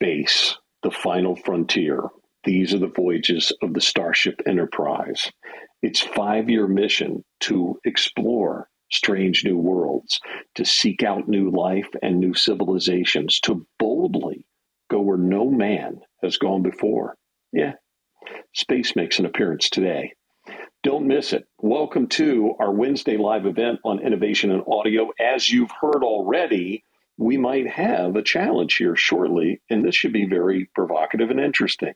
Space, the final frontier. These are the voyages of the Starship Enterprise. Its five year mission to explore strange new worlds, to seek out new life and new civilizations, to boldly go where no man has gone before. Yeah, space makes an appearance today. Don't miss it. Welcome to our Wednesday live event on innovation and audio. As you've heard already, we might have a challenge here shortly, and this should be very provocative and interesting.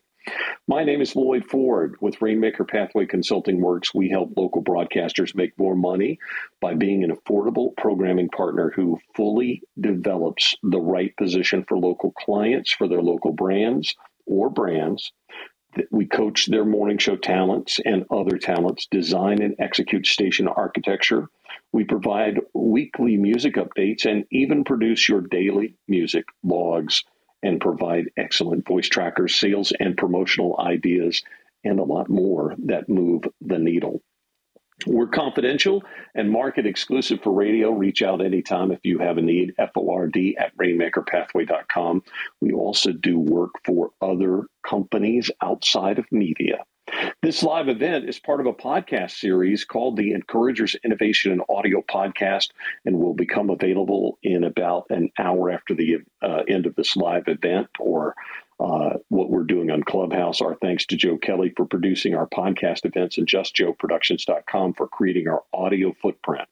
My name is Lloyd Ford with Rainmaker Pathway Consulting Works. We help local broadcasters make more money by being an affordable programming partner who fully develops the right position for local clients, for their local brands or brands. We coach their morning show talents and other talents, design and execute station architecture we provide weekly music updates and even produce your daily music logs and provide excellent voice trackers, sales and promotional ideas, and a lot more that move the needle. We're confidential and market exclusive for radio. Reach out anytime if you have a need. FORD at rainmakerpathway.com. We also do work for other companies outside of media. This live event is part of a podcast series called the Encouragers Innovation and Audio Podcast and will become available in about an hour after the uh, end of this live event or uh, what we're doing on Clubhouse. Our thanks to Joe Kelley for producing our podcast events and justjoeproductions.com for creating our audio footprint.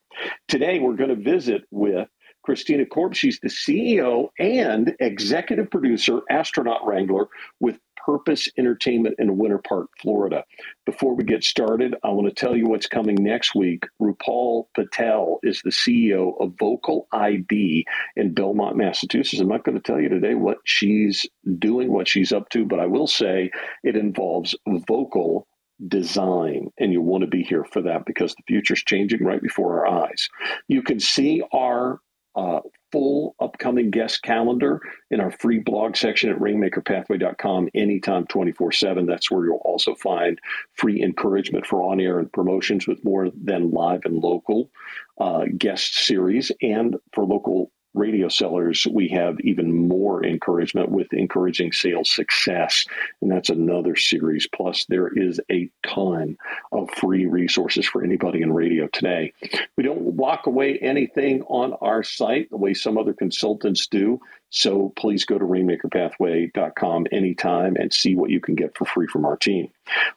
Today, we're going to visit with Christina Korp. She's the CEO and executive producer, astronaut wrangler with Purpose Entertainment in Winter Park, Florida. Before we get started, I want to tell you what's coming next week. Rupal Patel is the CEO of Vocal ID in Belmont, Massachusetts. I'm not going to tell you today what she's doing, what she's up to, but I will say it involves vocal design. And you want to be here for that because the future's changing right before our eyes. You can see our uh, full upcoming guest calendar in our free blog section at rainmakerpathway.com anytime 24 7. That's where you'll also find free encouragement for on air and promotions with more than live and local uh, guest series and for local radio sellers, we have even more encouragement with encouraging sales success. And that's another series. Plus, there is a ton of free resources for anybody in radio today. We don't walk away anything on our site the way some other consultants do. So please go to rainmakerpathway.com anytime and see what you can get for free from our team.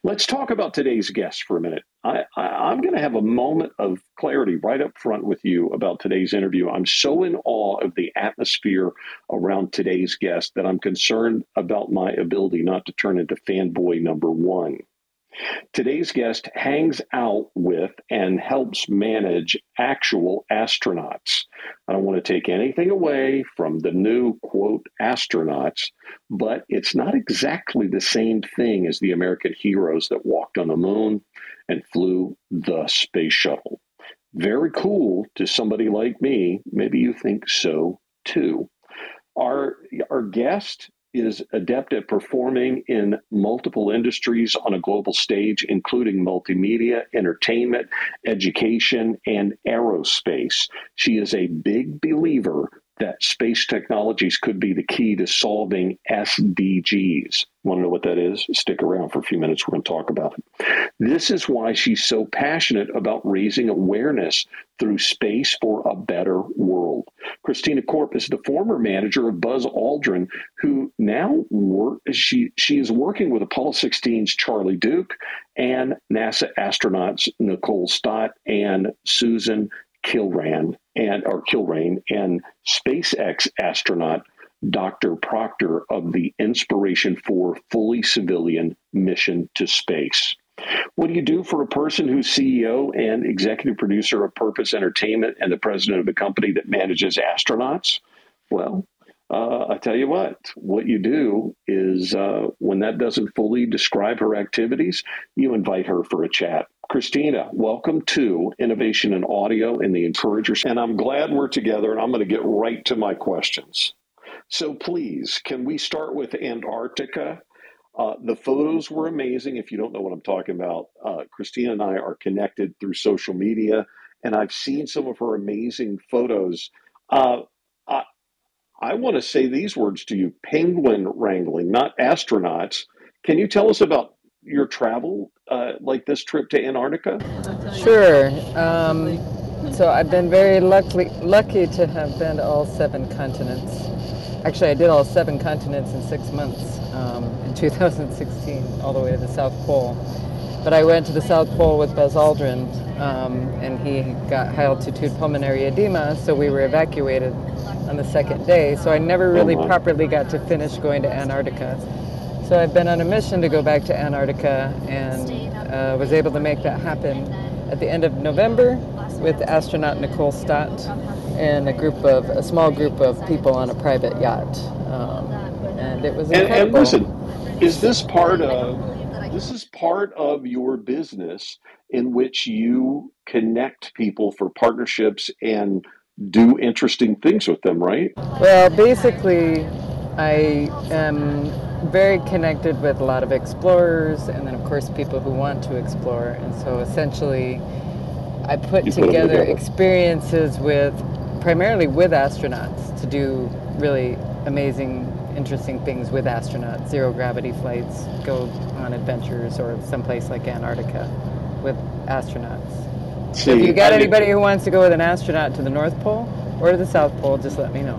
Let's talk about today's guest for a minute. I, am going to have a moment of clarity right up front with you about today's interview. I'm so in awe of the atmosphere around today's guest that I'm concerned about my ability not to turn into fanboy number one. Today's guest hangs out with and helps manage actual astronauts. I don't want to take anything away from the new, quote, astronauts, but it's not exactly the same thing as the American heroes that walked on the moon and flew the space shuttle. Very cool to somebody like me. Maybe you think so too. Our, our guest is adept at performing in multiple industries on a global stage, including multimedia, entertainment, education, and aerospace. She is a big believer that space technologies could be the key to solving SDGs. Want to know what that is? Stick around for a few minutes. We're going to talk about it. This is why she's so passionate about raising awareness through space for a better world. Christina Korp is the former manager of Buzz Aldrin, who now work, she she is working with Apollo 16's Charlie Duke and NASA astronauts Nicole Stott and Susan Kilran and or Kilrain and SpaceX astronaut Dr. Proctor of the Inspiration 4 fully civilian mission to space. What do you do for a person who's CEO and executive producer of Purpose Entertainment and the president of a company that manages astronauts? Well, uh, I tell you what, what you do is uh, when that doesn't fully describe her activities, you invite her for a chat. Christina, welcome to Innovation in Audio and the Encouragers. And I'm glad we're together, and I'm going to get right to my questions. So, please, can we start with Antarctica? Uh, the photos were amazing. If you don't know what I'm talking about, uh, Christina and I are connected through social media, and I've seen some of her amazing photos. Uh, I want to say these words to you penguin wrangling, not astronauts. Can you tell us about your travel, uh, like this trip to Antarctica? Sure. Um, so I've been very lucky, lucky to have been to all seven continents. Actually, I did all seven continents in six months um, in 2016, all the way to the South Pole. But I went to the South Pole with Buzz Aldrin, um, and he got high altitude pulmonary edema, so we were evacuated on the second day. So I never really Oh, my. properly got to finish going to Antarctica. So I've been on a mission to go back to Antarctica and uh, was able to make that happen at the end of November with astronaut Nicole Stott and a group of a small group of people on a private yacht, um, and it was And, and listen, is this part of this is part of your business in which you connect people for partnerships and do interesting things with them, right? Well, basically, I am very connected with a lot of explorers, and then of course people who want to explore, and so essentially. I put put together together. experiences with primarily with astronauts to do really amazing, interesting things with astronauts, zero gravity flights, go on adventures or someplace like Antarctica with astronauts. So if you got I anybody who wants to go with an astronaut to the North Pole or to the South Pole, just let me know.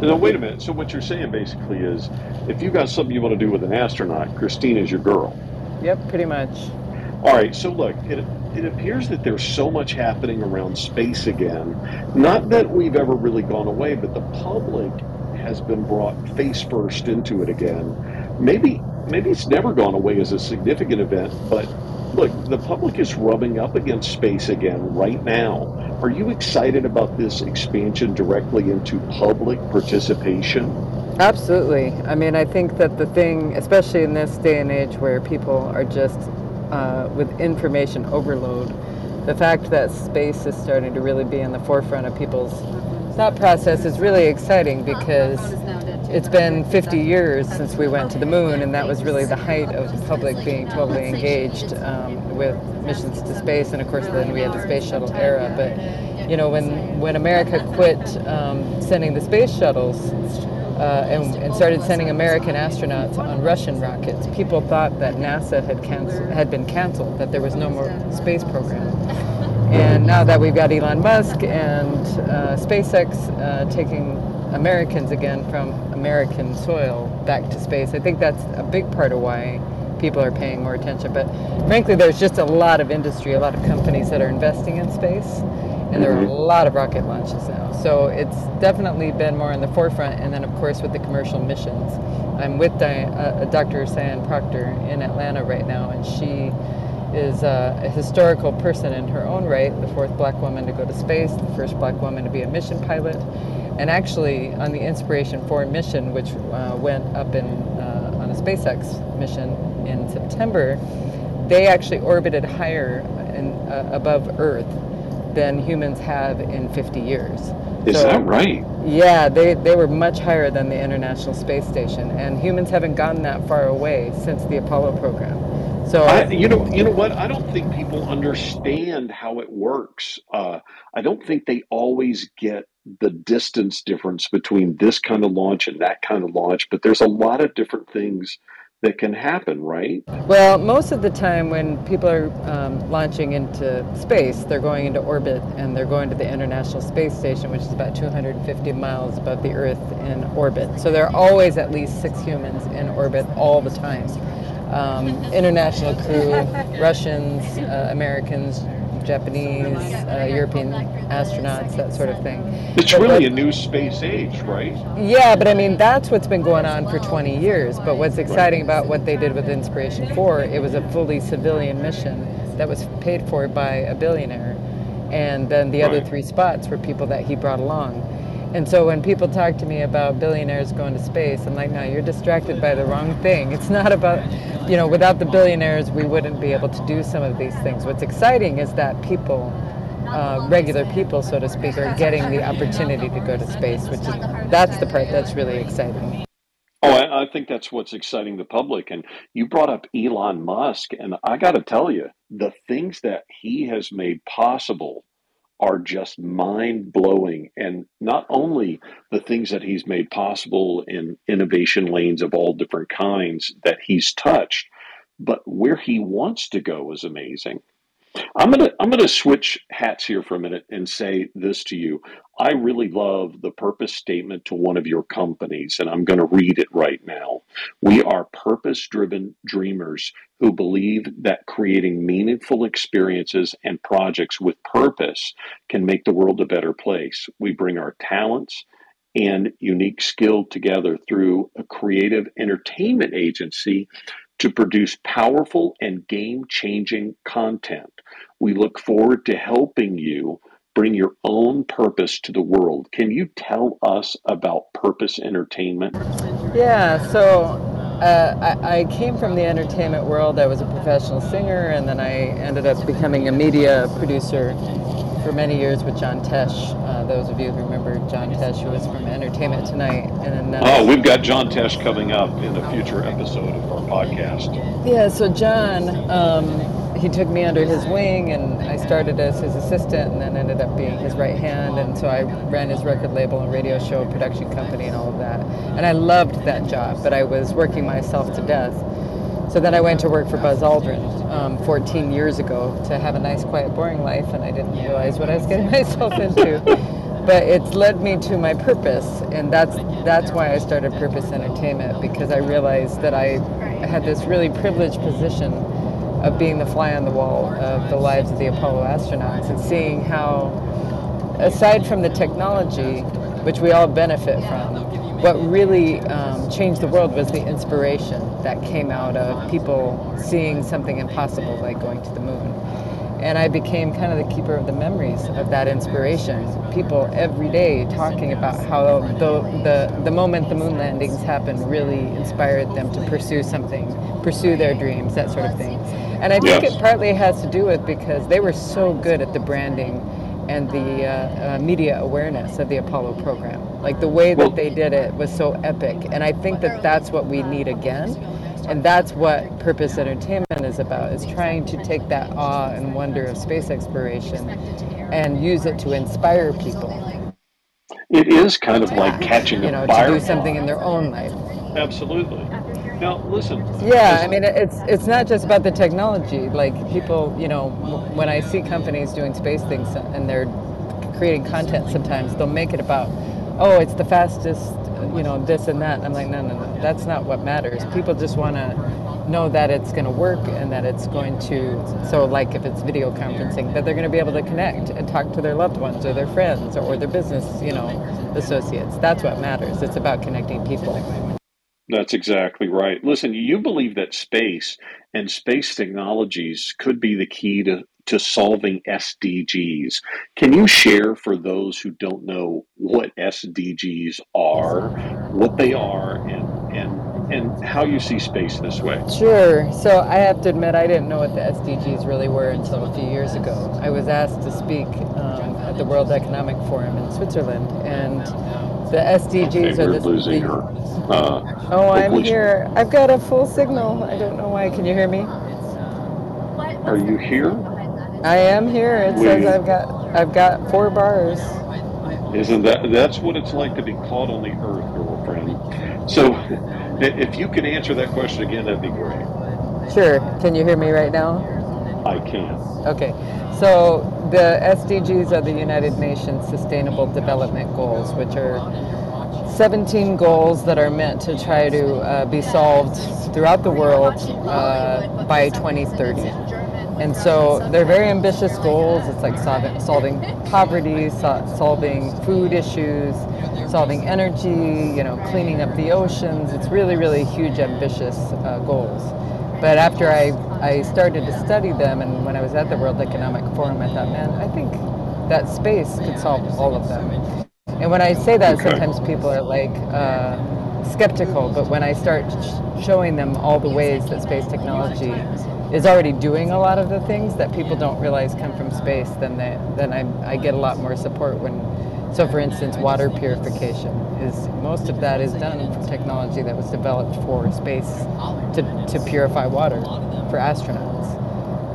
No, wait a minute. So what you're saying basically is, if you've got something you want to do with an astronaut, Christine is your girl. Yep, pretty much. All right. So look, it it appears that there's so much happening around space again. Not that we've ever really gone away, but the public has been brought face first into it again. Maybe maybe it's never gone away as a significant event, but look, the public is rubbing up against space again right now. Are you excited about this expansion directly into public participation? Absolutely. I mean, I think that the thing, especially in this day and age where people are just uh, with information overload, the fact that space is starting to really be in the forefront of people's thought process is really exciting because it's been 50 years since we went to the moon, and that was really the height of the public being totally engaged um, with missions to space. And of course, then we had the space shuttle era. But you know, when when America quit um, sending the space shuttles uh, and, and started sending American astronauts on Russian rockets, people thought that NASA had cancel, had been canceled, that there was no more space program. And now that we've got Elon Musk and uh, SpaceX uh, taking Americans again from American soil back to space, I think that's a big part of why people are paying more attention. But frankly, there's just a lot of industry, a lot of companies that are investing in space, and there are a lot of rocket launches now. So it's definitely been more in the forefront. And then, of course, with the commercial missions, I'm with Di- uh, Dr. Sian Proctor in Atlanta right now, and she is uh, a historical person in her own right, the fourth black woman to go to space, the first black woman to be a mission pilot, and actually on the Inspiration 4 mission, which uh, went up in uh, on a SpaceX mission in September, they actually orbited higher in, uh, above Earth than humans have in 50 years. Is So- that right? yeah, they, they were much higher than the International Space Station, and humans haven't gotten that far away since the Apollo program. So, I, you know, you know what? I don't think people understand how it works. Uh, I don't think they always get the distance difference between this kind of launch and that kind of launch. But there's a lot of different things that can happen, right? well, most of the time when people are um, launching into space, they're going into orbit and they're going to the International Space Station, which is about 250 miles above the Earth in orbit. So there are always at least six humans in orbit all the time. Um, international crew, Russians, uh, Americans, Japanese, uh, European astronauts, that sort of thing. It's But really what- a new space age, right? Yeah, but I mean, that's what's been going on for 20 years. But what's exciting about what they did with Inspiration 4, it was a fully civilian mission that was paid for by a billionaire. And then the other three spots were people that he brought along. And so when people talk to me about billionaires going to space, I'm like, no, you're distracted by the wrong thing. It's not about, you know, without the billionaires, we wouldn't be able to do some of these things. What's exciting is that people, uh, regular people, so to speak, are getting the opportunity to go to space, which is, that's the part that's really exciting. Oh, I, I think that's what's exciting the public. And you brought up Elon Musk, and I got to tell you, the things that he has made possible are just mind blowing. And not only the things that he's made possible in innovation lanes of all different kinds that he's touched, but where he wants to go is amazing. I'm gonna I'm gonna switch hats here for a minute and say this to you. I really love the purpose statement to one of your companies, and I'm to read it right now. We are purpose driven dreamers who believe that creating meaningful experiences and projects with purpose can make the world a better place. We bring our talents and unique skill together through a creative entertainment agency to produce powerful and game changing content. We look forward to helping you bring your own purpose to the world. Can you tell us about Purpose Entertainment? Yeah, so uh, I, I, came from the entertainment world. I was a professional singer, and then I ended up becoming a media producer for many years with John Tesh. Uh, those of you who remember John Tesh, who was from Entertainment Tonight. And uh, oh, we've got John Tesh coming up in a future episode of our podcast. Yeah, so John, um, he took me under his wing, and I started as his assistant, and then ended up being his right hand. And so I ran his record label and radio show production company and all of that. And I loved that job, but I was working myself to death. So then I went to work for Buzz Aldrin um, 14 years ago to have a nice, quiet, boring life, and I didn't realize what I was getting myself into. but it's led me to my purpose, and that's that's why I started Purpose Entertainment because I realized that I had this really privileged position of being the fly on the wall of the lives of the Apollo astronauts and seeing how, aside from the technology, which we all benefit from, what really um, changed the world was the inspiration that came out of people seeing something impossible like going to the moon. And I became kind of the keeper of the memories of that inspiration. People every day talking about how the, the, the moment the moon landings happened really inspired them to pursue something, pursue their dreams, that sort of thing. And I think yes. it partly has to do with because they were so good at the branding and the uh, uh, media awareness of the Apollo program. Like the way that they did it was so epic. And I think that that's what we need again. And that's what Purpose Entertainment is about, is trying to take that awe and wonder of space exploration and use it to inspire people. It is kind of like catching you know, fire. to do something in their own life. Absolutely. Now, listen. Yeah, I mean, it's it's not just about the technology. Like people, you know, when I see companies doing space things and they're creating content, sometimes they'll make it about, oh, it's the fastest, you know, this and that. And I'm like, no, no, no, that's not what matters. People just want to know that it's going to work and that it's going to so like if it's video conferencing that they're going to be able to connect and talk to their loved ones or their friends or, or their business you know associates that's what matters it's about connecting people that's exactly right. Listen, you believe that space and space technologies could be the key to, to solving SDGs. Can you share for those who don't know what SDGs are, what they are, and, and, how you see space this way? Sure. So I have to admit, I didn't know what the SDGs really were until a few years ago. I was asked to speak um, at the World Economic Forum in Switzerland, and the SDGs okay, are the. losing the, her. Uh, oh, I'm here. I've got a full signal. I don't know why. Can you hear me? Are you here? I am here. It we, says I've got I've got four bars. Isn't that that's what it's like to be caught on the earth, girlfriend? So, if you could answer that question again, that'd be great. Sure. Can you hear me right now? I can. Okay. So the SDGs are the United Nations Sustainable Development Goals, which are 17 goals that are meant to try to uh, be solved throughout the world uh, by 2030. And so they're very ambitious goals. It's like solving, solving poverty, so, solving food issues, solving energy, you know, cleaning up the oceans. It's really, really huge, ambitious uh, goals. But after I, I started to study them, and when I was at the World Economic Forum, I thought, man, I think that space could solve all of them. And when I say that, okay. sometimes people are like uh, skeptical, but when I start sh- showing them all the ways that space technology is already doing a lot of the things that people don't realize come from space, then they, then I, I get a lot more support when so, for instance, water purification is most of that is done from technology that was developed for space to, to purify water for astronauts.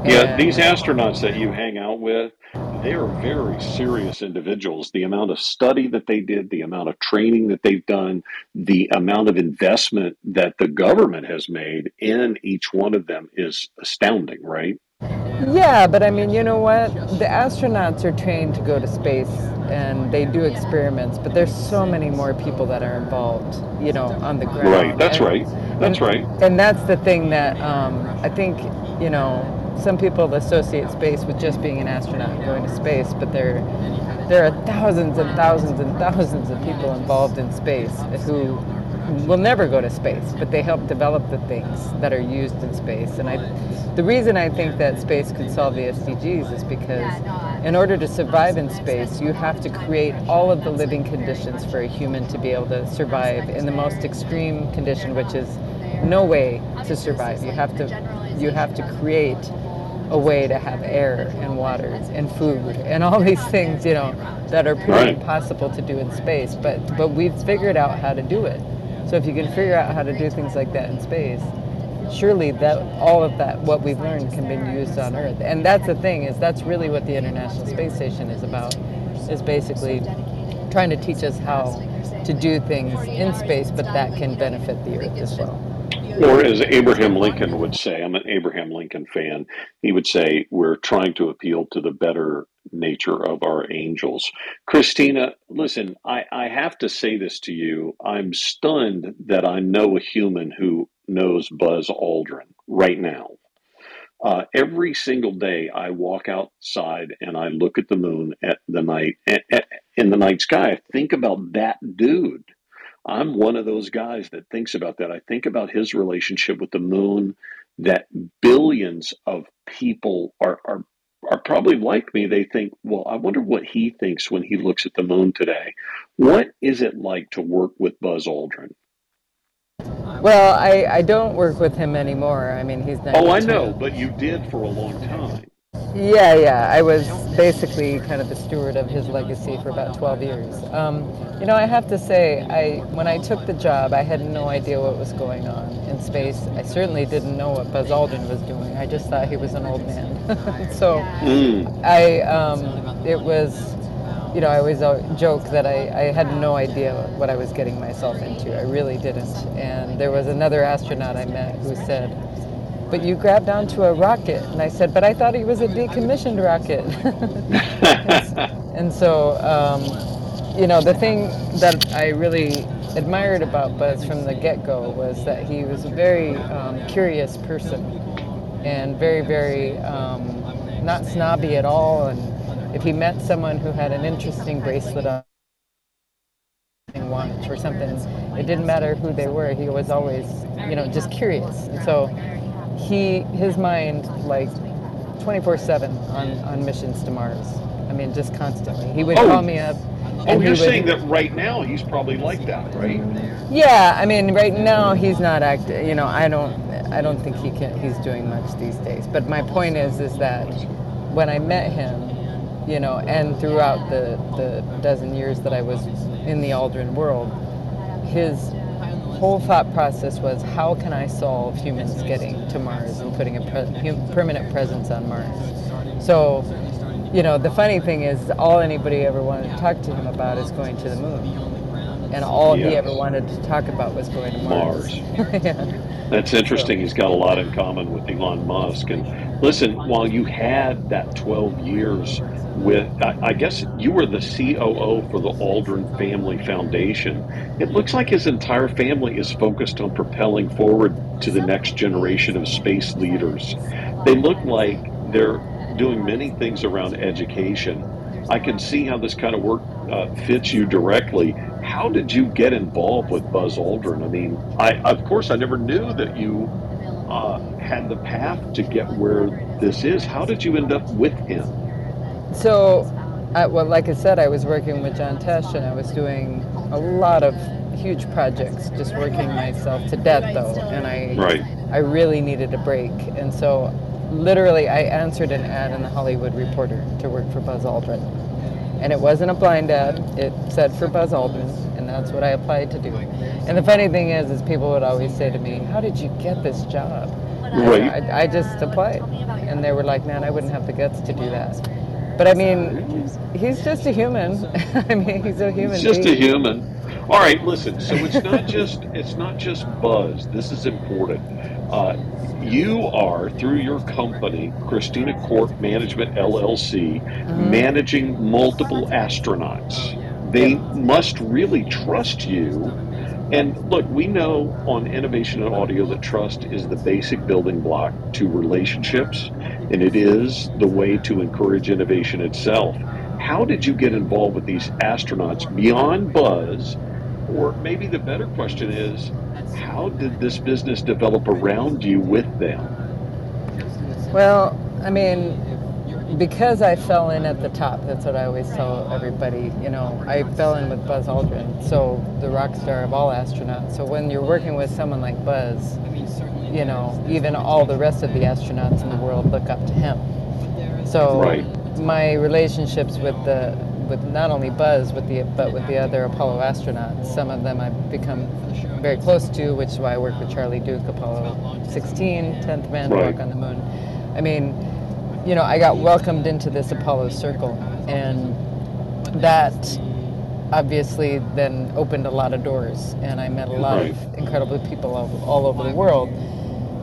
Yeah, these astronauts that you hang out with, they are very serious individuals. The amount of study that they did, the amount of training that they've done, the amount of investment that the government has made in each one of them is astounding, right? Yeah, but I mean, you know what? The astronauts are trained to go to space and they do experiments, but there's so many more people that are involved, you know, on the ground. Right, that's and, right. That's and, right. And that's the thing that um, I think, you know, some people associate space with just being an astronaut and going to space, but there, there are thousands and thousands and thousands of people involved in space who will never go to space, but they help develop the things that are used in space. And I, the reason I think that space could solve the SDGs is because in order to survive in space, you have to create all of the living conditions for a human to be able to survive in the most extreme condition, which is no way to survive. You have to, you have to create a way to have air and water and food and all these things, you know, that are pretty Right. impossible to do in space. But but we've figured out how to do it. So if you can figure out how to do things like that in space, surely that all of that what we've learned can be used on Earth. And that's the thing is that's really what the International Space Station is about. Is basically trying to teach us how to do things in space, but that can benefit the Earth as well. Or as Abraham Lincoln would say, I'm an Abraham Lincoln fan, he would say, we're trying to appeal to the better nature of our angels. Christina, listen, I, I have to say this to you. I'm stunned that I know a human who knows Buzz Aldrin right now. Uh, every single day, I walk outside and I look at the moon at the night a- a- in the night sky. I think about that dude. I'm one of those guys that thinks about that. I think about his relationship with the moon. That billions of people are are are probably like me. They think, well, I wonder what he thinks when he looks at the moon today. What is it like to work with Buzz Aldrin? Well, I, I don't work with him anymore. I mean, he's not. Oh, I know, but you did for a long time. Yeah, yeah. I was basically kind of the steward of his legacy for about 12 years. Um, you know, I have to say, I when I took the job, I had no idea what was going on in space. I certainly didn't know what Buzz Aldrin was doing. I just thought he was an old man. so Mm, I, um, it was, you know, I always joke that I, I had no idea what I was getting myself into. I really didn't. And there was another astronaut I met who said, but you grabbed onto a rocket. And I said, but I thought he was a decommissioned rocket. and so, um, you know, the thing that I really admired about Buzz from the get-go was that he was a very um, curious person and very, very um, not snobby at all. And if he met someone who had an interesting bracelet on, watch or something, it didn't matter who they were. He was always, you know, just curious. And so he, his mind, like 24/7 on on missions to Mars. I mean, just constantly. He would Oh. call me up. Oh, you're would- saying that right now he's probably like that, right? Yeah, I mean, right now he's not active. You know, I don't, I don't think he can. He's doing much these days. But my point is, is that when I met him, you know, and throughout the the dozen years that I was in the Aldrin world, his whole thought process was, how can I solve humans getting to Mars and putting a pre- permanent presence on Mars? So, you know, the funny thing is, all anybody ever wanted to talk to him about is going to the moon. And all he ever wanted to talk about was going to Mars. yeah. That's interesting. He's got a lot in common with Elon Musk. And listen, while you had that 12 years with, I, I guess you were the COO for the Aldrin Family Foundation, it looks like his entire family is focused on propelling forward to the next generation of space leaders. They look like they're doing many things around education. I can see how this kind of work uh, fits you directly. How did you get involved with Buzz Aldrin? I mean, I of course I never knew that you uh, had the path to get where this is. How did you end up with him? So, I, well, like I said, I was working with John Tesh and I was doing a lot of huge projects, just working myself to death though. And I, Right. I really needed a break. And so, literally, I answered an ad in the Hollywood Reporter to work for Buzz Aldrin. And it wasn't a blind ad. It said for Buzz Aldrin, and that's what I applied to do. And the funny thing is, is people would always say to me, "How did you get this job?" Right. I, I just applied, and they were like, "Man, I wouldn't have the guts to do that." But I mean, he's just a human. I mean, he's a human. He's just a human. All right, listen. So it's not just it's not just buzz. This is important. Uh, you are through your company, Christina Korp Management LLC, hmm managing multiple astronauts. They Yep. must really trust you. And look, we know on innovation and audio that trust is the basic building block to relationships, and it is the way to encourage innovation itself. How did you get involved with these astronauts beyond buzz? Or maybe the better question is, how did this business develop around you with them? Well, I mean, because I fell in at the top, that's what I always tell everybody. You know, I fell in with Buzz Aldrin, so the rock star of all astronauts. So when you're working with someone like Buzz, you know, even all the rest of the astronauts in the world look up to him. So Right. my relationships with the with not only Buzz, with the but with the other Apollo astronauts, some of them I've become very close to, which is why I work with Charlie Duke, Apollo 16, 10th man to Right. walk on the moon. I mean, you know, I got welcomed into this Apollo circle, and that obviously then opened a lot of doors, and I met a lot Right. of incredible people all, all over the world.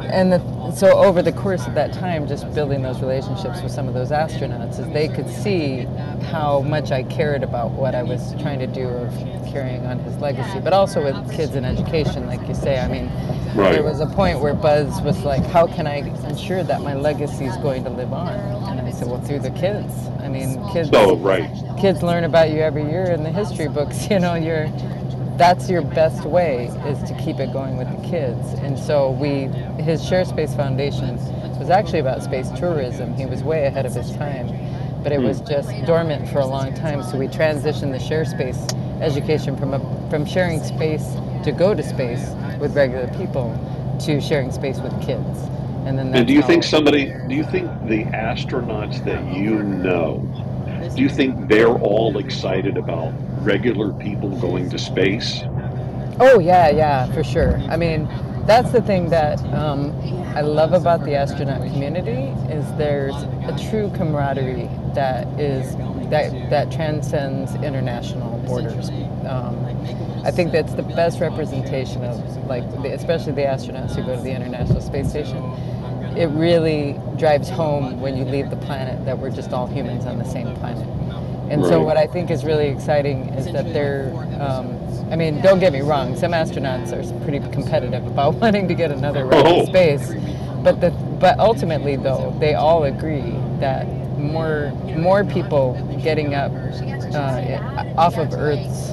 And the, so over the course of that time, just building those relationships with some of those astronauts, is they could see how much I cared about what I was trying to do of carrying on his legacy, but also with kids in education, like you say. I mean, Right. there was a point where Buzz was like, "How can I ensure that my legacy is going to live on?" And I said, "Well, through the kids. I mean, kids." Oh, right. kids learn about you every year in the history books you know you're that's your best way is to keep it going with the kids. And so we his share space foundation was actually about space tourism. He was way ahead of his time but it was hmm. just dormant for a long time. So we transitioned the share space education from a, from sharing space to go to space with regular people to sharing space with kids. And then And do you think somebody, do you think the astronauts that you know, do you think they're all excited about regular people going to space? Oh yeah, yeah, for sure. I mean, that's the thing that um, I love about the astronaut community is there's a true camaraderie that is that that transcends international borders. Um, I think that's the best representation of like, the, especially the astronauts who go to the International Space Station. It really drives home when you leave the planet that we're just all humans on the same planet. And so what I think is really exciting is that they're, um, I mean, don't get me wrong, some astronauts are pretty competitive about wanting to get another run Oh. in space. But the, but ultimately though, they all agree that more more people getting up uh, off of Earth's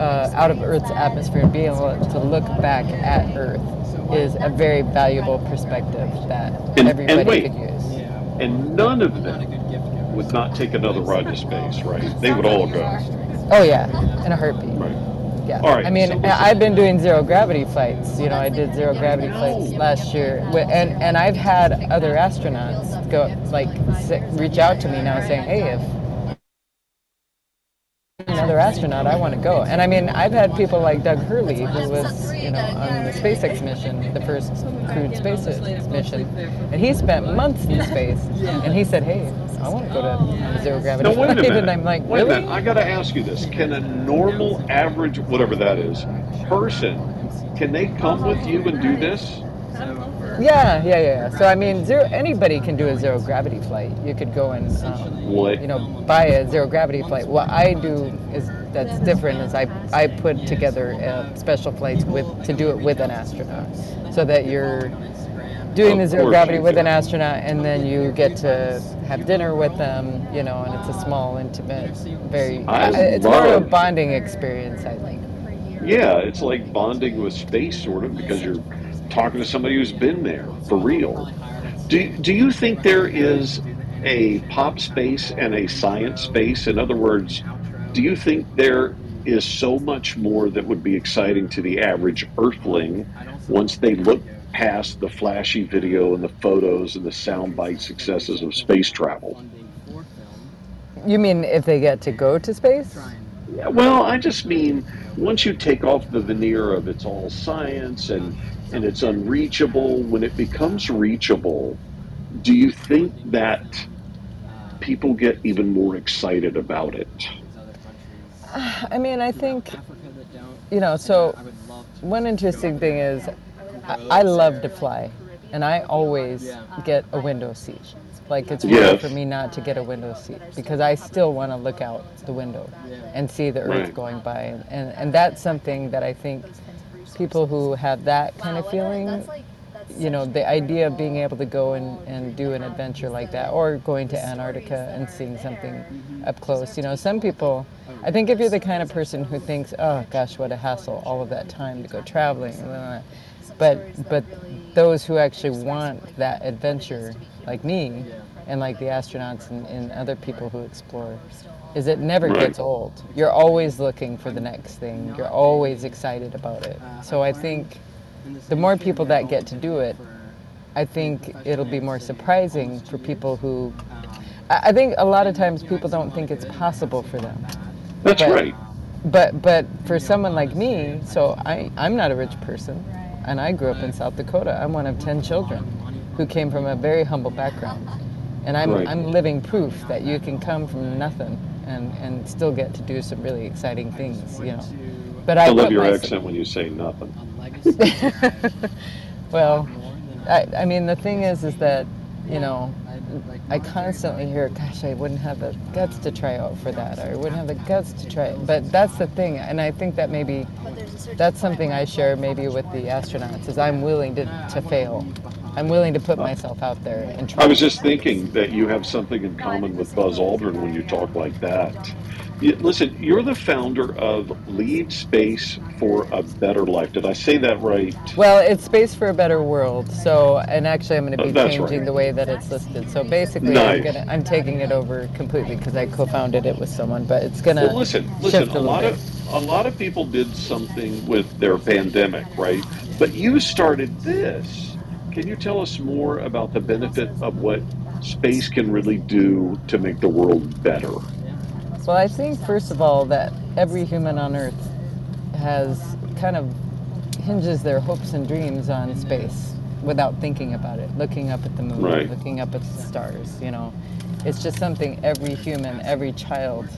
uh, out of Earth's atmosphere and being able to look back at Earth is a very valuable perspective that And- and everybody wait. could use. And none of them would not take another ride to space, right? They would all go. Oh yeah, in a heartbeat. Right. Yeah. All right, I mean, so I've been doing zero gravity flights. You know, I did zero gravity flights last year, and and I've had other astronauts go like reach out to me now saying, "Hey, if another astronaut, I want to go." And I mean, I've had people like Doug Hurley, who was you know on the SpaceX mission, the first crewed space mission, and he spent months in space, and he said, "Hey, I want to go to zero gravity Now, wait a minute. and I'm like, wait a minute. I got to ask you this. Can a normal, average, whatever that is, person, can they come with you and do this? Yeah, yeah, yeah. So I mean, zero. Anybody can do a zero gravity flight. You could go and, um, you know, buy a zero gravity flight. What I do is that's different. Is I I put together uh, special flights with to do it with an astronaut, so that you're doing the zero gravity with an astronaut, and then you get to have dinner with them. You know, and it's a small, intimate, very. I it's more of a bonding experience. I think. Yeah, it's like bonding with space, sort of, because you're talking to somebody who's been there for real. Do, do you think there is a pop space and a science space? In other words, do you think there is so much more that would be exciting to the average earthling once they look past the flashy video and the photos and the soundbite successes of space travel? You mean if they get to go to space? Yeah, well, I just mean once you take off the veneer of it's all science and and it's unreachable, when it becomes reachable, do you think that people get even more excited about it? I mean, I think, you know, so one interesting thing is I, I love to fly, and I always get a window seat. Like it's Yes. for me not to get a window seat because I still want to look out the window and see the earth Right. going by, and, and, and that's something that I think people who have that kind of feeling you know, the idea of being able to go and, and do an adventure like that, or going to Antarctica and seeing something up close. You know, some people, I think if you're the kind of person who thinks, oh gosh, what a hassle, all of that time to go traveling, but but those who actually want that adventure, like me, and like the astronauts and, and other people who explore, is it never Right. gets old. You're always looking for the next thing. You're always excited about it. So I think the more people that get to do it, I think it'll be more surprising for people who. I think a lot of times people don't think it's possible for them. That's But- right. But but for someone like me, so I I'm not a rich person, and I grew up in South Dakota. I'm one of ten children, who came from a very humble background, and I'm Right. I'm living proof that you can come from nothing and and still get to do some really exciting things, you know. But I, I love your myself- accent when you say nothing. Well, I, I mean, the thing is, is that, you know, I constantly hear, gosh, I wouldn't have the guts to try out for that, or I wouldn't have the guts to try it. But that's the thing, and I think that maybe that's something I share maybe with the astronauts, is I'm willing to, to fail. I'm willing to put myself out there and try. I was just thinking that you have something in common with Buzz Aldrin when you talk like that. Listen, you're the founder of Leave Space for a Better Life. Did I say that right? Well, it's Space for a Better World. So, and actually, I'm going to Uh, be that's changing right. the way that it's listed. So basically, Nice. I'm gonna I'm taking it over completely because I co-founded it with someone, but it's gonna Well, listen, listen. A a lot bit. of a lot of people did something with their pandemic, right? But you started this. Can you tell us more about the benefit of what space can really do to make the world better? Well, I think first of all that every human on Earth has kind of hinges their hopes and dreams on space without thinking about it. Looking up at the moon, Right. looking up at the stars. You know, it's just something every human, every child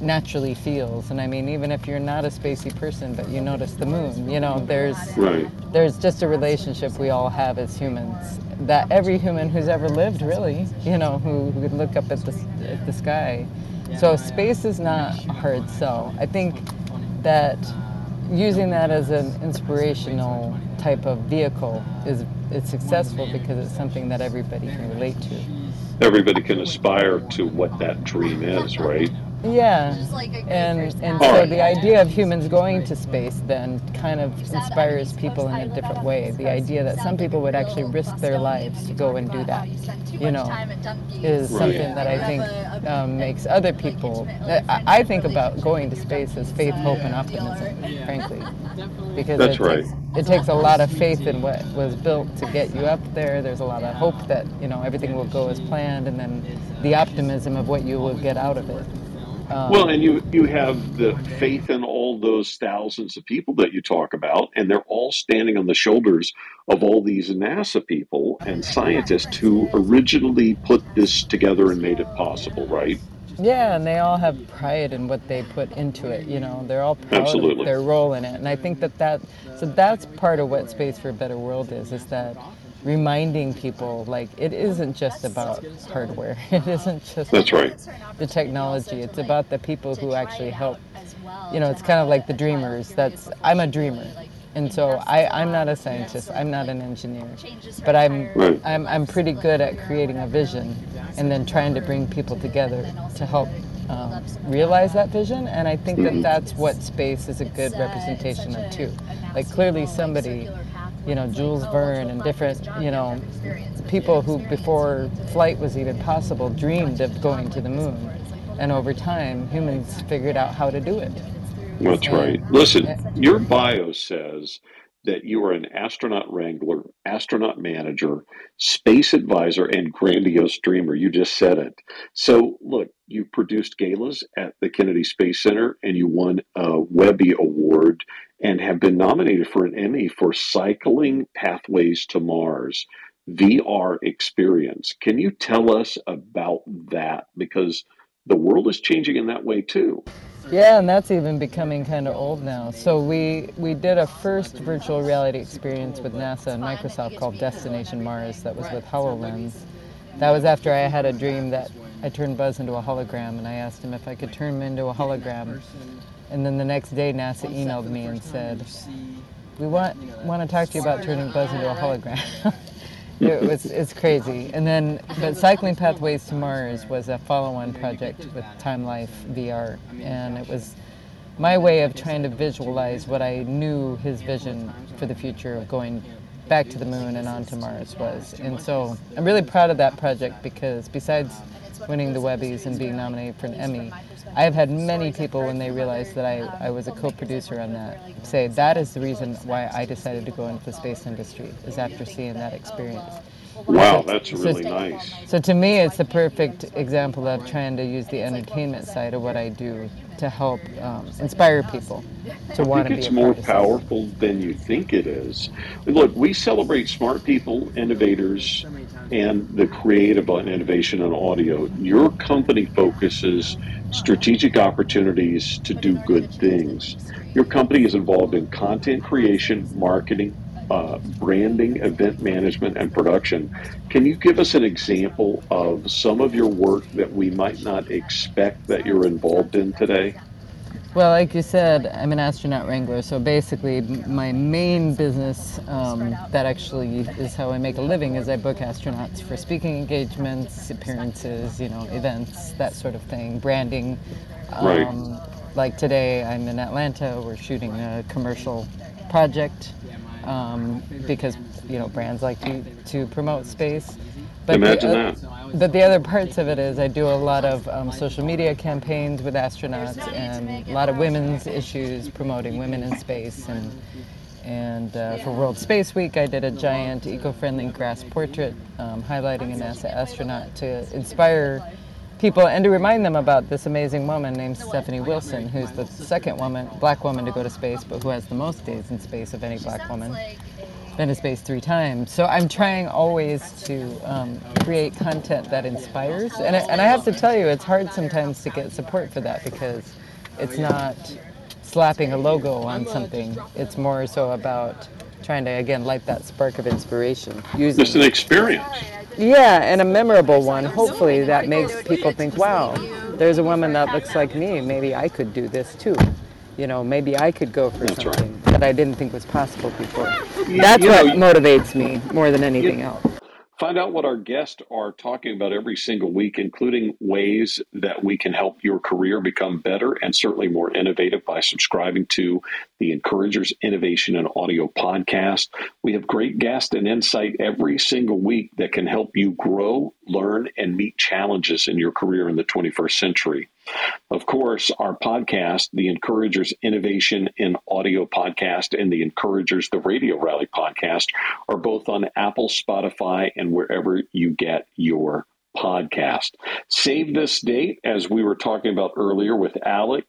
naturally feels. And I mean, even if you're not a spacey person, but you notice the moon, you know, there's Right. there's just a relationship we all have as humans that every human who's ever lived really you know who, who could look up at the, at the sky so space is not a hard sell i think that using that as an inspirational type of vehicle is it's successful because it's something that everybody can relate to Everybody can aspire to what that dream is, right? Yeah, and and so the idea of humans going to space then kind of inspires people in a different way. The idea that some people would actually risk their lives to go and do that, you know, is something that I think um, makes other people. I, I think about going to space as faith, hope, and optimism, frankly, because That's it, right. takes, it takes a lot of faith in what was built to get you up there. There's a lot of hope that you know everything will go as planned, and then the optimism of what you will get out of it. Um, Well, and you you have the faith in all those thousands of people that you talk about, and they're all standing on the shoulders of all these NASA people and scientists who originally put this together and made it possible, right? Yeah, and they all have pride in what they put into it. You know, they're all proud Absolutely. of their role in it, and I think that that so that's part of what Space for a Better World is. Is that reminding people like it isn't just about hardware. It isn't just That's right. the technology. It's about the people who actually help. You know, it's kind of like the dreamers. That's I'm a dreamer, and so I, I'm not a scientist. I'm not an engineer, but I'm Right. I'm I'm pretty good at creating a vision, and then trying to bring people together to help um, realize that vision. And I think that that's what space is a good representation of too. Like clearly somebody, you know, Jules Verne and different, you know, people who before flight was even possible dreamed of going to the moon. And over time, humans figured out how to do it. That's right. Listen, your bio says that you are an astronaut wrangler, astronaut manager, space advisor, and grandiose dreamer. You just said it. So, look, you produced galas at the Kennedy Space Center and you won a Webby Award and have been nominated for an Emmy for Cycling Pathways to Mars. VR experience. Can you tell us about that? Because the world is changing in that way too. Yeah, and that's even becoming kind of old now. So we we did a first virtual reality experience with NASA and Microsoft called Destination Mars. That was with Hololens. That was after I had a dream that I turned Buzz into a hologram, and I asked him if I could turn him into a hologram. And then the next day, NASA emailed me and said, "We want want to talk to you about turning Buzz into a hologram." it was it's crazy. And then, but Cycling Pathways to Mars was a follow-on project with Time Life VR, and it was my way of trying to visualize what I knew his vision for the future of going back to the moon and onto Mars was. And so I'm really proud of that project because besides winning the Webbies and being nominated for an Emmy, I have had many people when they realized that I, I was a co-producer on that say that is the reason why I decided to go into the space industry is after seeing that experience. Wow, that's really so, nice. So to me, it's the perfect example of trying to use the entertainment side of what I do to help um, inspire people to want to be. It's more powerful than you think it is. Look, we celebrate smart people, innovators, and the creative and innovation in audio. Your company focuses strategic opportunities to do good things. Your company is involved in content creation, marketing, uh, branding, event management, and production. Can you give us an example of some of your work that we might not expect that you're involved in today? Well, like you said, I'm an astronaut wrangler, so basically my main business um, that actually is how I make a living is I book astronauts for speaking engagements, appearances, you know, events, that sort of thing, branding. Um, right. Like today, I'm in Atlanta. We're shooting a commercial project um, because you know brands like to to promote space. But Imagine the, uh, that. But the other parts of it is I do a lot of um, social media campaigns with astronauts and a lot of women's issues promoting women in space and and uh, for World Space Week, I did a giant eco-friendly grass portrait um, highlighting a NASA astronaut to inspire people and to remind them about this amazing woman named Stephanie Wilson, who's the second woman, black woman to go to space, but who has the most days in space of any black woman been to space three times. So I'm trying always to um, create content that inspires. And, and I have to tell you, it's hard sometimes to get support for that because it's not slapping a logo on something. It's more so about trying to, again, light that spark of inspiration. Using Just an experience. Yeah, and a memorable one, hopefully, that makes people think, wow, there's a woman that looks like me. Maybe I could do this too you know, maybe I could go for That's something right. that I didn't think was possible before. You, That's you what know, motivates me more than anything you, else. Find out what our guests are talking about every single week, including ways that we can help your career become better and certainly more innovative by subscribing to the Encouragers Innovation and Audio podcast. We have great guests and insight every single week that can help you grow, learn, and meet challenges in your career in the 21st century. Of course, our podcast, the Encouragers Innovation in Audio podcast and the Encouragers the Radio Rally podcast, are both on Apple, Spotify, and wherever you get your podcast. Save this date, as we were talking about earlier with Alec.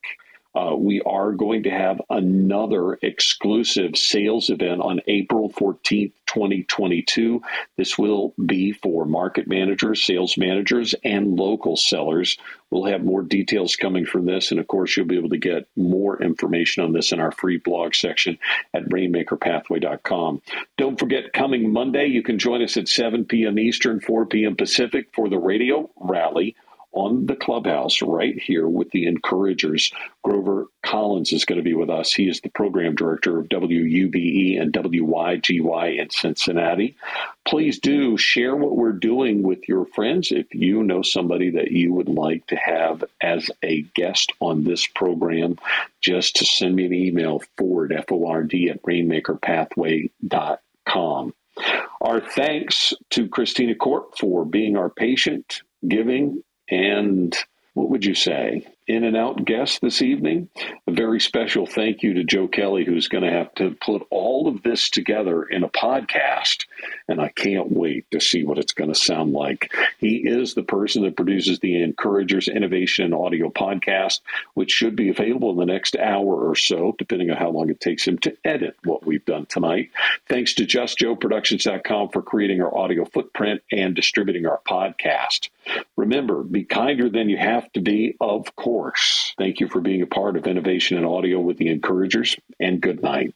Uh, we are going to have another exclusive sales event on April 14th, 2022. This will be for market managers, sales managers, and local sellers. We'll have more details coming from this. And of course, you'll be able to get more information on this in our free blog section at rainmakerpathway.com. Don't forget, coming Monday, you can join us at 7 p.m. Eastern, 4 p.m. Pacific for the radio rally on the clubhouse right here with the encouragers. Grover Collins is going to be with us. He is the program director of WUBE and WYGY in Cincinnati. Please do share what we're doing with your friends. If you know somebody that you would like to have as a guest on this program, just to send me an email forward, F-O-R-D at rainmakerpathway.com. Our thanks to Christina Korp for being our patient, giving, and what would you say? In and out guest this evening. A very special thank you to Joe Kelley, who's going to have to put all of this together in a podcast and I can't wait to see what it's going to sound like. He is the person that produces the Encouragers Innovation and Audio podcast, which should be available in the next hour or so, depending on how long it takes him to edit what we've done tonight. Thanks to JustJoeProductions.com for creating our audio footprint and distributing our podcast. Remember, be kinder than you have to be, of course. Thank you for being a part of Innovation and Audio with the Encouragers, and good night.